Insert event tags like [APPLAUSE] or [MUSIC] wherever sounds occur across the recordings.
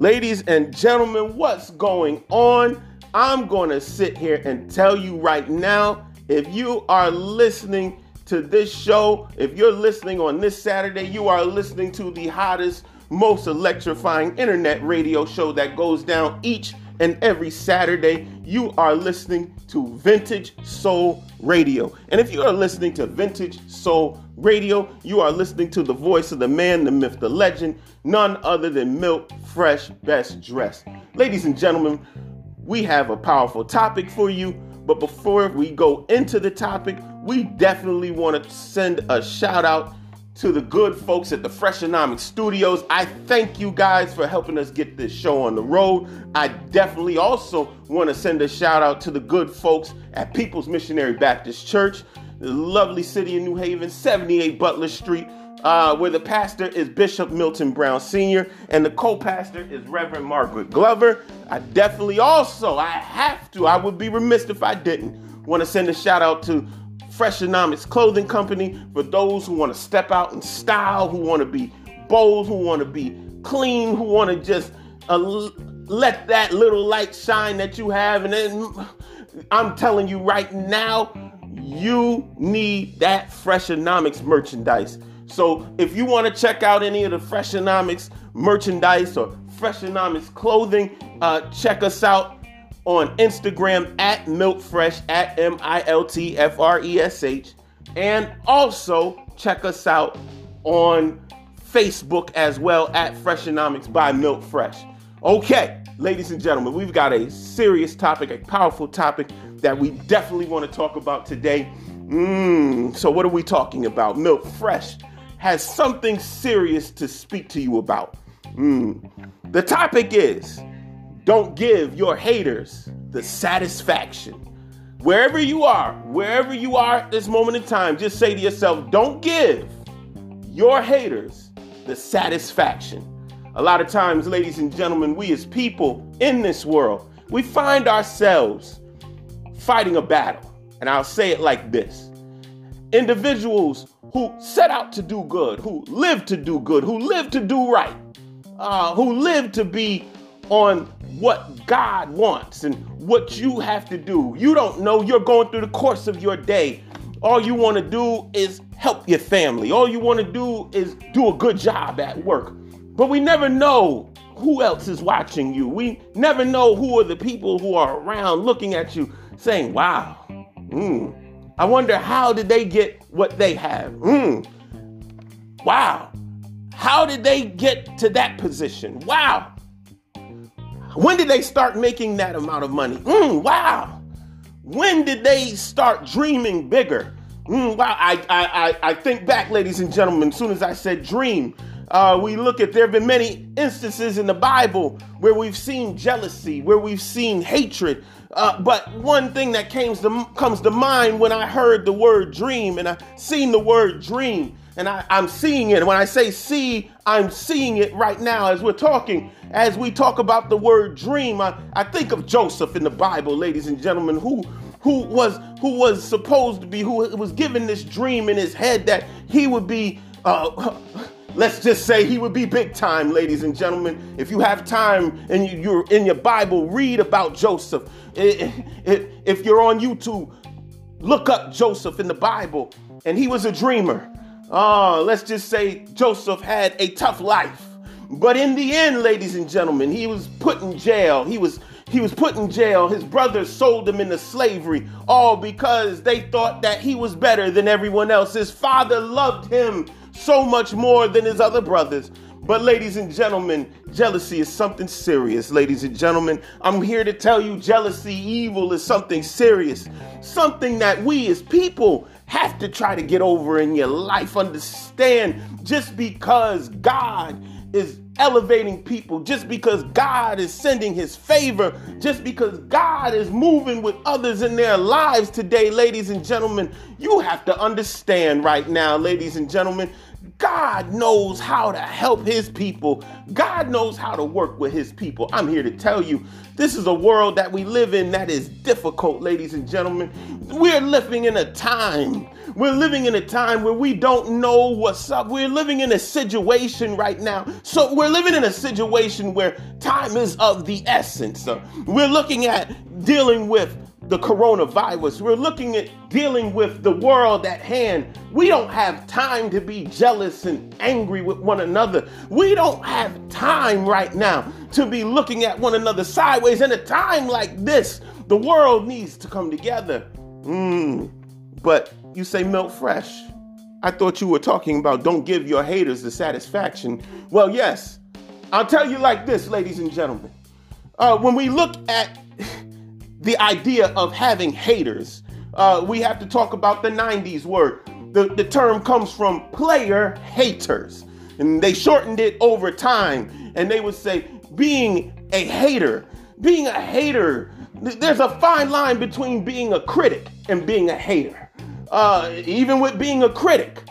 Ladies and gentlemen, what's going on? I'm going to sit here and tell you right now if you are listening to this show, if you're listening on this Saturday, you are listening to the hottest, most electrifying internet radio show that goes down each and every Saturday. You are listening to Vintage Soul Radio. And if you are listening to Vintage Soul Radio, you are listening to the voice of the man, the myth, the legend, none other than Milt Fresh Best Dressed. Ladies and gentlemen, we have a powerful topic for you. But before we go into the topic, we definitely want to send a shout out to the good folks at the Freshonomics Studios. I thank you guys for helping us get this show on the road. I definitely also want to send a shout out to the good folks at People's Missionary Baptist Church, the lovely city of New Haven, 78 Butler Street. Uh, where the pastor is Bishop Milton Brown Sr. and the co-pastor is Reverend Margaret Glover. I definitely also, I have to, I would be remiss if I didn't, want to send a shout out to Freshonomics Clothing Company for those who want to step out in style, who want to be bold, who want to be clean, who want to just uh, let that little light shine that you have. And then I'm telling you right now, you need that Freshonomics merchandise. So if you want to check out any of the Freshonomics merchandise or Freshonomics clothing, uh, check us out on Instagram at MiltFresh at M I L T F R E S H. And also check us out on Facebook as well at Freshonomics by Milt Fresh. Okay, ladies and gentlemen, we've got a serious topic, a powerful topic that we definitely want to talk about today. Mm, so, what are we talking about? Milt Fresh has something serious to speak to you about. Mm. The topic is don't give your haters the satisfaction. Wherever you are, wherever you are at this moment in time, just say to yourself, don't give your haters the satisfaction. A lot of times, ladies and gentlemen, we as people in this world, we find ourselves fighting a battle. And I'll say it like this individuals who set out to do good, who live to do good, who live to do right, uh, who live to be on what God wants and what you have to do. You don't know, you're going through the course of your day. All you want to do is help your family. All you want to do is do a good job at work. But we never know who else is watching you. We never know who are the people who are around looking at you saying, wow, mm, I wonder how did they get what they have? Mm, wow, how did they get to that position? Wow, when did they start making that amount of money? Mm, wow. When did they start dreaming bigger? Mm, wow. I, I, I, think back, ladies and gentlemen, as soon as I said dream, uh, we look at there have been many instances in the Bible where we've seen jealousy, where we've seen hatred. Uh, but one thing that came to, comes to mind when I heard the word dream and I seen the word dream and I, am seeing it. When I say see, I'm seeing it right now as we're talking. As we talk about the word dream, I, I think of Joseph in the Bible, ladies and gentlemen, who who was who was supposed to be who was given this dream in his head that he would be. Uh, [LAUGHS] let's just say he would be big time, ladies and gentlemen. If you have time and you're in your Bible, read about Joseph. If you're on YouTube, look up Joseph in the Bible, and he was a dreamer. Oh, let's just say Joseph had a tough life. But in the end, ladies and gentlemen, he was put in jail. He was he was put in jail. His brothers sold him into slavery, all because they thought that he was better than everyone else. His father loved him so much more than his other brothers. But, ladies and gentlemen, jealousy is something serious. Ladies and gentlemen, I'm here to tell you jealousy, evil is something serious. Something that we as people have to try to get over in your life. Understand just because God is elevating people, just because God is sending his favor, just because God is moving with others in their lives today, ladies and gentlemen, you have to understand right now, ladies and gentlemen, God knows how to help his people. God knows how to work with his people. I'm here to tell you this is a world that we live in that is difficult, ladies and gentlemen. We're living in a time. We're living in a time where we don't know what's up. We're living in a situation right now. So we're living in a situation where time is of the essence. Uh, we're looking at dealing with the coronavirus. We're looking at dealing with the world at hand. We don't have time to be jealous and angry with one another. We don't have time right now to be looking at one another sideways. In a time like this, the world needs to come together. Mm. But you say Milt Fresh. I thought you were talking about don't give your haters the satisfaction. Well, yes. I'll tell you like this, ladies and gentlemen. Uh, when we look at the idea of having haters, uh, we have to talk about the 90s word. The, the term comes from player haters, and they shortened it over time. And they would say, being a hater, being a hater, there's a fine line between being a critic and being a hater. Uh, even with being a critic,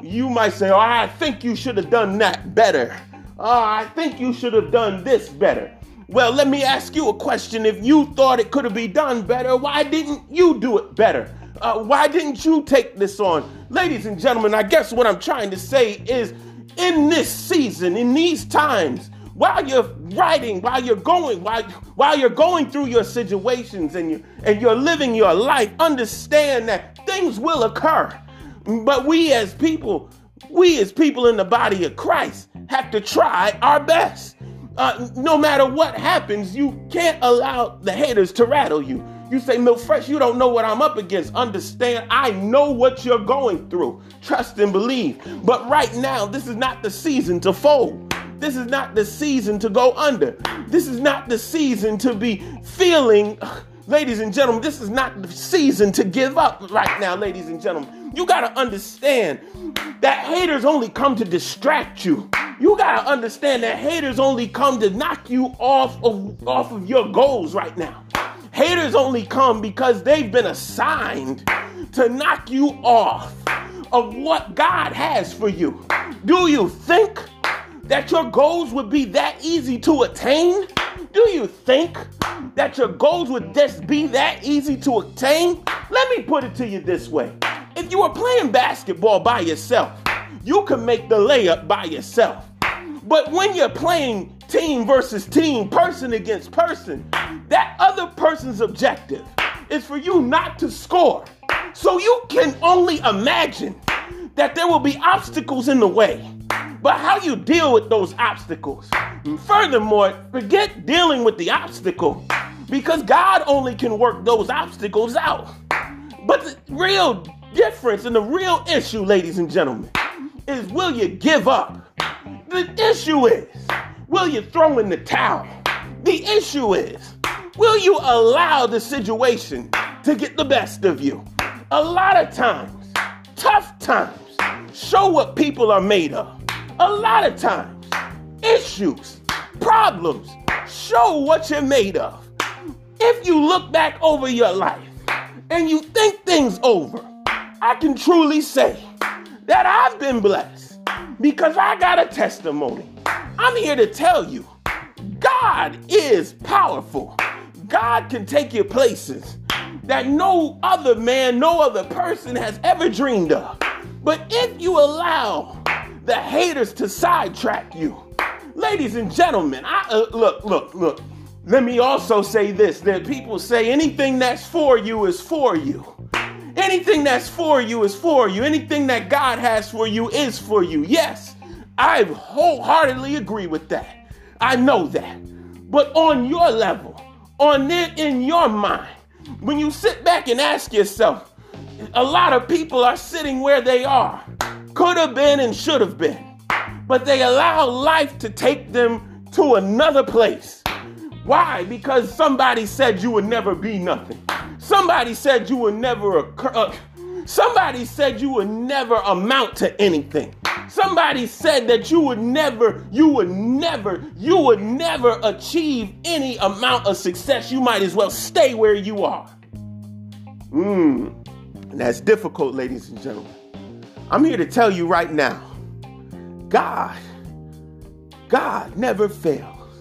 you might say, Oh, I think you should have done that better. Oh, I think you should have done this better. Well, let me ask you a question. If you thought it could have been done better, why didn't you do it better? Uh, why didn't you take this on? Ladies and gentlemen, I guess what I'm trying to say is in this season, in these times, while you're writing, while you're going, while, while you're going through your situations and, you, and you're living your life, understand that things will occur. But we as people, we as people in the body of Christ have to try our best uh, no matter what happens, you can't allow the haters to rattle you. You say, Milt Fresh, you don't know what I'm up against. Understand, I know what you're going through. Trust and believe. But right now, this is not the season to fold. This is not the season to go under. This is not the season to be feeling, [SIGHS] ladies and gentlemen, this is not the season to give up right now, ladies and gentlemen. You got to understand that haters only come to distract you. You gotta understand that haters only come to knock you off of off of your goals right now. Haters only come because they've been assigned to knock you off of what God has for you. Do you think that your goals would be that easy to attain? Do you think that your goals would just be that easy to attain? Let me put it to you this way. If you were playing basketball by yourself, you can make the layup by yourself. But when you're playing team versus team, person against person, that other person's objective is for you not to score. So you can only imagine that there will be obstacles in the way. But how you deal with those obstacles. Furthermore, forget dealing with the obstacle because God only can work those obstacles out. But the real difference and the real issue, ladies and gentlemen, is will you give up? The issue is, will you throw in the towel? The issue is, will you allow the situation to get the best of you? A lot of times, tough times show what people are made of. A lot of times, issues, problems show what you're made of. If you look back over your life and you think things over, I can truly say that I've been blessed because I got a testimony. I'm here to tell you God is powerful. God can take you places that no other man, no other person has ever dreamed of. But if you allow the haters to sidetrack you, ladies and gentlemen, I uh, look, look, look. Let me also say this that people say anything that's for you is for you. Anything that's for you is for you. Anything that God has for you is for you. Yes, I wholeheartedly agree with that. I know that. But on your level, on it in your mind, when you sit back and ask yourself, a lot of people are sitting where they are, could have been and should have been, but they allow life to take them to another place. Why? Because somebody said you would never be nothing. Somebody said you would never occur. Uh, somebody said you would never amount to anything. Somebody said that you would never, you would never, you would never achieve any amount of success. You might as well stay where you are. Mmm. That's difficult, ladies and gentlemen. I'm here to tell you right now God, God never fails.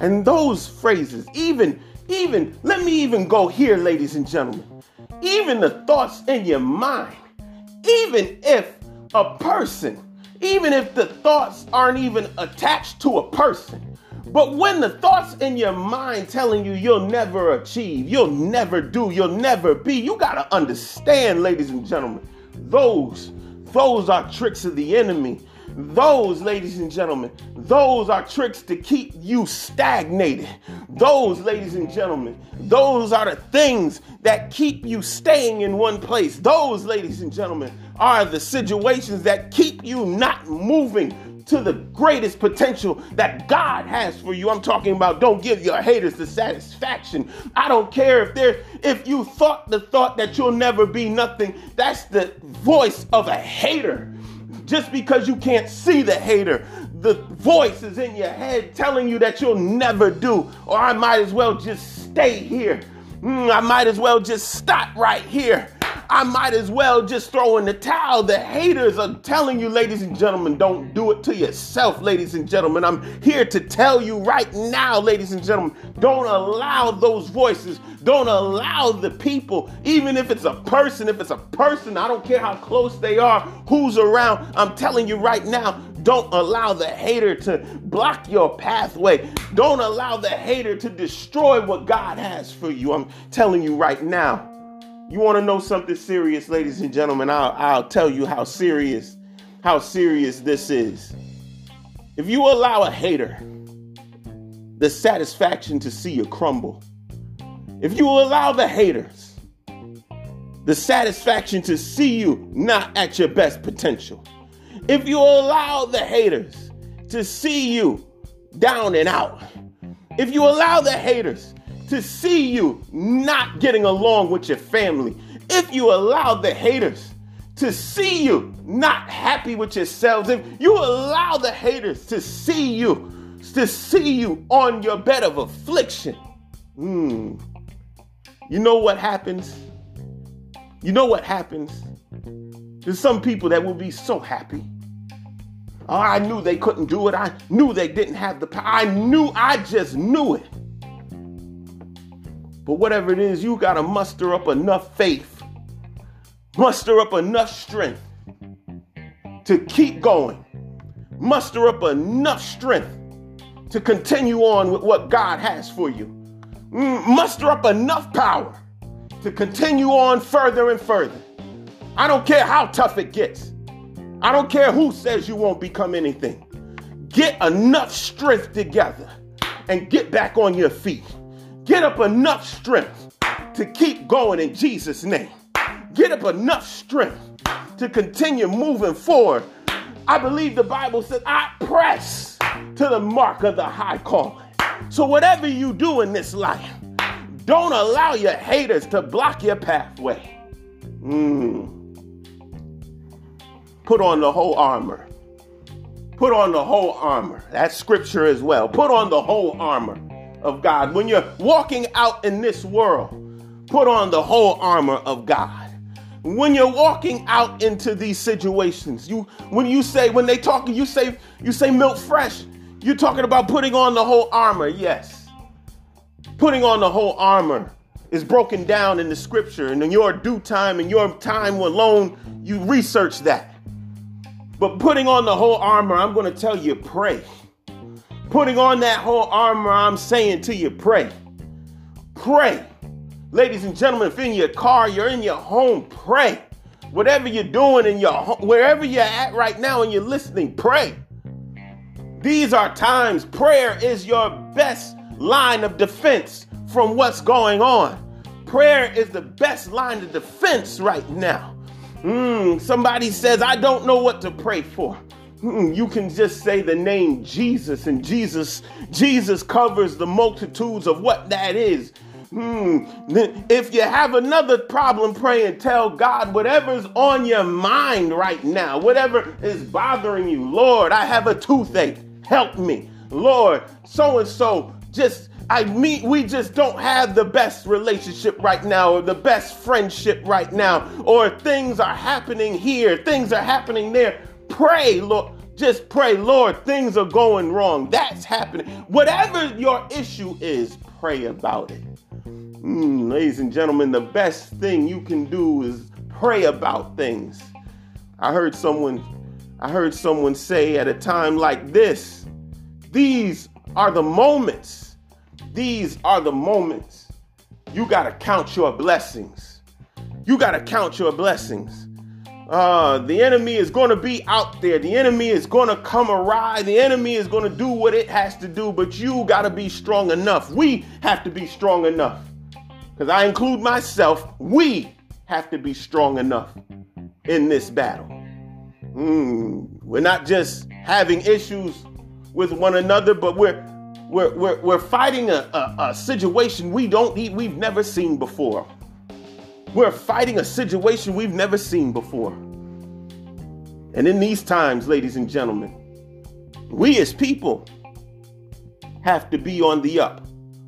And those phrases, even, even, let me even go here, ladies and gentlemen. Even the thoughts in your mind, even if a person, even if the thoughts aren't even attached to a person, but when the thoughts in your mind telling you you'll never achieve, you'll never do, you'll never be, you got to understand, ladies and gentlemen, those those are tricks of the enemy. Those, ladies and gentlemen, those are tricks to keep you stagnated. Those, ladies and gentlemen, those are the things that keep you staying in one place. Those, ladies and gentlemen, are the situations that keep you not moving to the greatest potential that God has for you. I'm talking about don't give your haters the satisfaction. I don't care if they're if you thought the thought that you'll never be nothing, that's the voice of a hater. Just because you can't see the hater, the voice is in your head telling you that you'll never do, or I might as well just stay here. Mm, I might as well just stop right here. I might as well just throw in the towel. The haters are telling you, ladies and gentlemen, don't do it to yourself, ladies and gentlemen. I'm here to tell you right now, ladies and gentlemen, don't allow those voices, don't allow the people, even if it's a person, if it's a person, I don't care how close they are, who's around. I'm telling you right now, don't allow the hater to block your pathway. Don't allow the hater to destroy what God has for you. I'm telling you right now. You want to know something serious, ladies and gentlemen? I'll, I'll tell you how serious, how serious this is. If you allow a hater the satisfaction to see you crumble, if you allow the haters the satisfaction to see you not at your best potential, if you allow the haters to see you down and out, if you allow the haters to see you not getting along with your family, if you allow the haters to see you not happy with yourselves, if you allow the haters to see you, to see you on your bed of affliction, hmm, you know what happens? You know what happens? There's some people that will be so happy. Oh, I knew they couldn't do it. I knew they didn't have the power. I knew, I just knew it. But whatever it is, you got to muster up enough faith, muster up enough strength to keep going, muster up enough strength to continue on with what God has for you, muster up enough power to continue on further and further. I don't care how tough it gets. I don't care who says you won't become anything. Get enough strength together and get back on your feet. Get up enough strength to keep going in Jesus' name. Get up enough strength to continue moving forward. I believe the Bible says, I press to the mark of the high calling. So, whatever you do in this life, don't allow your haters to block your pathway. Mm. Put on the whole armor. Put on the whole armor. That's scripture as well. Put on the whole armor of God. When you're walking out in this world, put on the whole armor of God. When you're walking out into these situations, you when you say when they talk, you say you say Milt Fresh. You're talking about putting on the whole armor. Yes, putting on the whole armor is broken down in the scripture, and in your due time and your time alone, you research that. But putting on the whole armor, I'm going to tell you, pray. Putting on that whole armor, I'm saying to you, pray. Pray. Ladies and gentlemen, if you're in your car, you're in your home, pray. Whatever you're doing in your home, wherever you're at right now and you're listening, pray. These are times prayer is your best line of defense from what's going on. Prayer is the best line of defense right now. Mm, somebody says, I don't know what to pray for. You can just say the name Jesus, and Jesus, Jesus covers the multitudes of what that is. Hmm. If you have another problem, pray and tell God whatever's on your mind right now, whatever is bothering you. Lord, I have a toothache. Help me. Lord, so and so just I mean, we just don't have the best relationship right now, or the best friendship right now, or things are happening here, things are happening there. Pray, Lord. Just pray, Lord, things are going wrong. That's happening. Whatever your issue is, pray about it. Mm, ladies and gentlemen, the best thing you can do is pray about things. I heard someone I heard someone say at a time like this, these are the moments. These are the moments. You got to count your blessings. You got to count your blessings. Uh, the enemy is going to be out there. The enemy is going to come awry. The enemy is going to do what it has to do, but you got to be strong enough. We have to be strong enough. Because I include myself. We have to be strong enough in this battle. Mm, we're not just having issues with one another, but we're we're we're, we're fighting a, a, a situation we don't we've never seen before. We're fighting a situation we've never seen before. And in these times, ladies and gentlemen, we as people have to be on the up.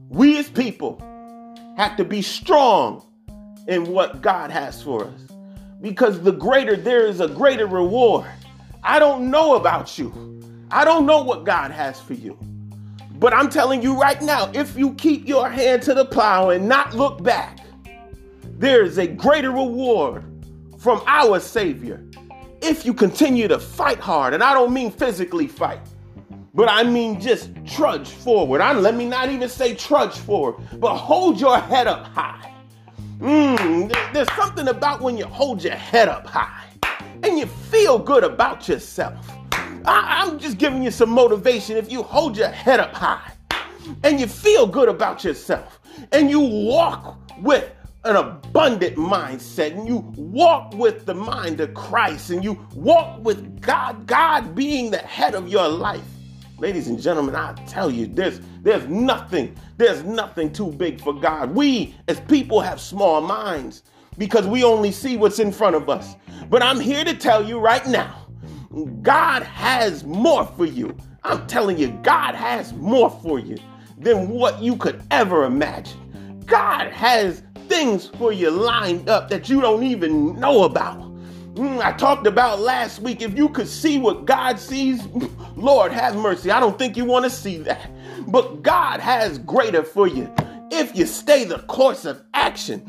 We as people have to be strong in what God has for us. Because the greater, there is a greater reward. I don't know about you. I don't know what God has for you. But I'm telling you right now, if you keep your hand to the plow and not look back, there is a greater reward from our Savior if you continue to fight hard. And I don't mean physically fight, but I mean just trudge forward. I, let me not even say trudge forward, but hold your head up high. Mm, there's something about when you hold your head up high and you feel good about yourself. I, I'm just giving you some motivation. If you hold your head up high and you feel good about yourself and you walk with an abundant mindset and you walk with the mind of Christ and you walk with God, God being the head of your life. Ladies and gentlemen, I tell you, there's there's nothing, there's nothing too big for God. We as people have small minds because we only see what's in front of us. But I'm here to tell you right now, God has more for you. I'm telling you, God has more for you than what you could ever imagine. God has things for you lined up that you don't even know about. Mm, I talked about last week. If you could see what God sees, [LAUGHS] Lord have mercy. I don't think you want to see that. But God has greater for you. If you stay the course of action,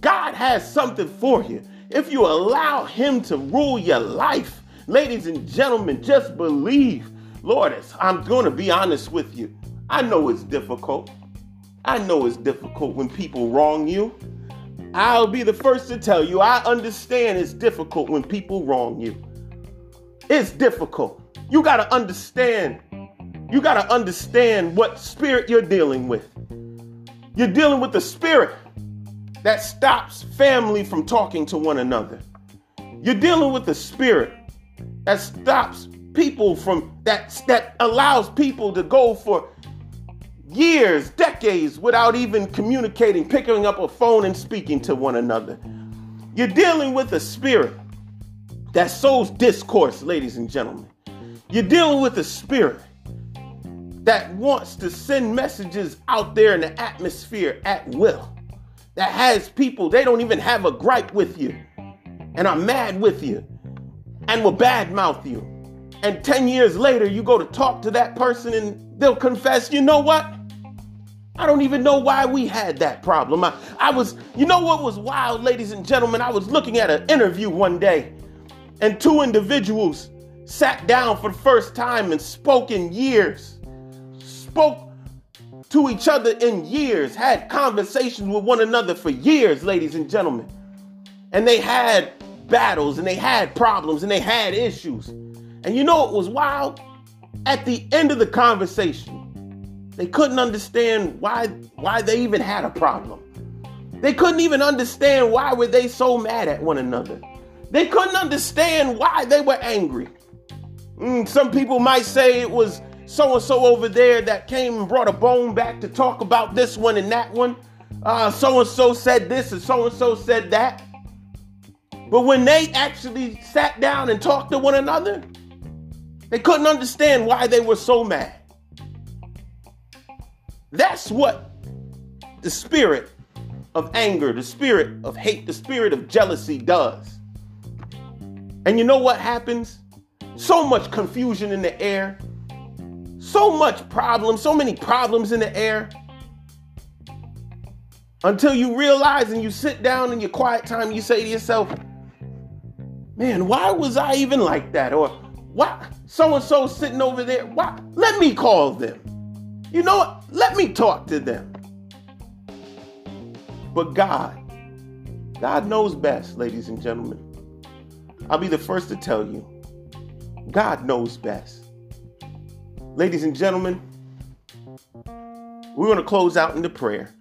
God has something for you. If you allow Him to rule your life, ladies and gentlemen, just believe. Lord, I'm going to be honest with you. I know it's difficult. I know it's difficult when people wrong you. I'll be the first to tell you, I understand it's difficult when people wrong you. It's difficult. You got to understand. You got to understand what spirit you're dealing with. You're dealing with the spirit that stops family from talking to one another. You're dealing with the spirit that stops people from that that allows people to go for years, decades without even communicating, picking up a phone and speaking to one another. You're dealing with a spirit that sows discourse, ladies and gentlemen. You're dealing with a spirit that wants to send messages out there in the atmosphere at will. That has people, they don't even have a gripe with you and are mad with you and will badmouth you. And 10 years later, you go to talk to that person and they'll confess, you know what? I don't even know why we had that problem. I, I was, you know what was wild, ladies and gentlemen? I was looking at an interview one day, and two individuals sat down for the first time and spoke in years, spoke to each other in years, had conversations with one another for years, ladies and gentlemen. And they had battles and they had problems and they had issues. And you know what was wild? At the end of the conversation, they couldn't understand why why they even had a problem. They couldn't even understand why were they so mad at one another. They couldn't understand why they were angry. Mm, some people might say it was so and so over there that came and brought a bone back to talk about this one and that one. So and so said this and so and so said that. But when they actually sat down and talked to one another, they couldn't understand why they were so mad. That's what the spirit of anger, the spirit of hate, the spirit of jealousy does. And you know what happens? so much confusion in the air, so much problems, so many problems in the air. Until you realize and you sit down in your quiet time, you say to yourself, man, why was I even like that? Or why so and so sitting over there? Why? Let me call them. You know what? Let me talk to them. But God, God knows best, ladies and gentlemen. I'll be the first to tell you, God knows best. Ladies and gentlemen, we're going to close out into prayer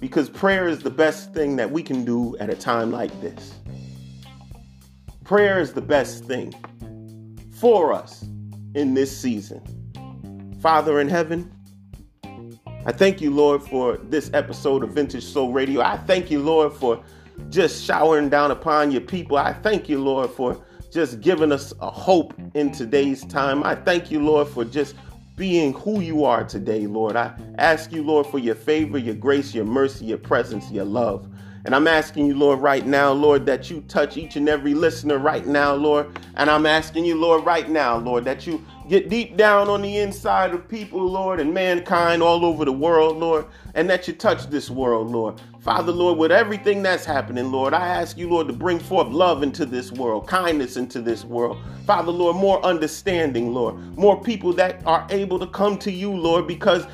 because prayer is the best thing that we can do at a time like this. Prayer is the best thing for us in this season. Father in heaven, I thank you, Lord, for this episode of Vintage Soul Radio. I thank you, Lord, for just showering down upon your people. I thank you, Lord, for just giving us a hope in today's time. I thank you, Lord, for just being who you are today, Lord. I ask you, Lord, for your favor, your grace, your mercy, your presence, your love. And I'm asking you, Lord, right now, Lord, that you touch each and every listener right now, Lord. And I'm asking you, Lord, right now, Lord, that you get deep down on the inside of people, Lord, and mankind all over the world, Lord, and that you touch this world, Lord. Father, Lord, with everything that's happening, Lord, I ask you, Lord, to bring forth love into this world, kindness into this world. Father, Lord, more understanding, Lord, more people that are able to come to you, Lord, because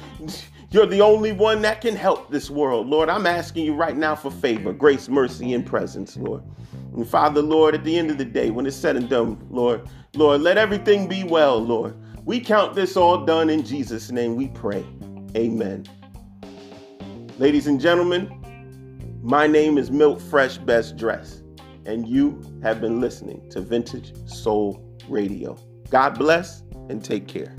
you're the only one that can help this world, Lord. I'm asking you right now for favor, grace, mercy, and presence, Lord. And Father, Lord, at the end of the day, when it's said and done, Lord, Lord, let everything be well, Lord. We count this all done in Jesus' name, we pray. Amen. Ladies and gentlemen, my name is Milt Fresh Best Dress, and you have been listening to Vintage Soul Radio. God bless and take care.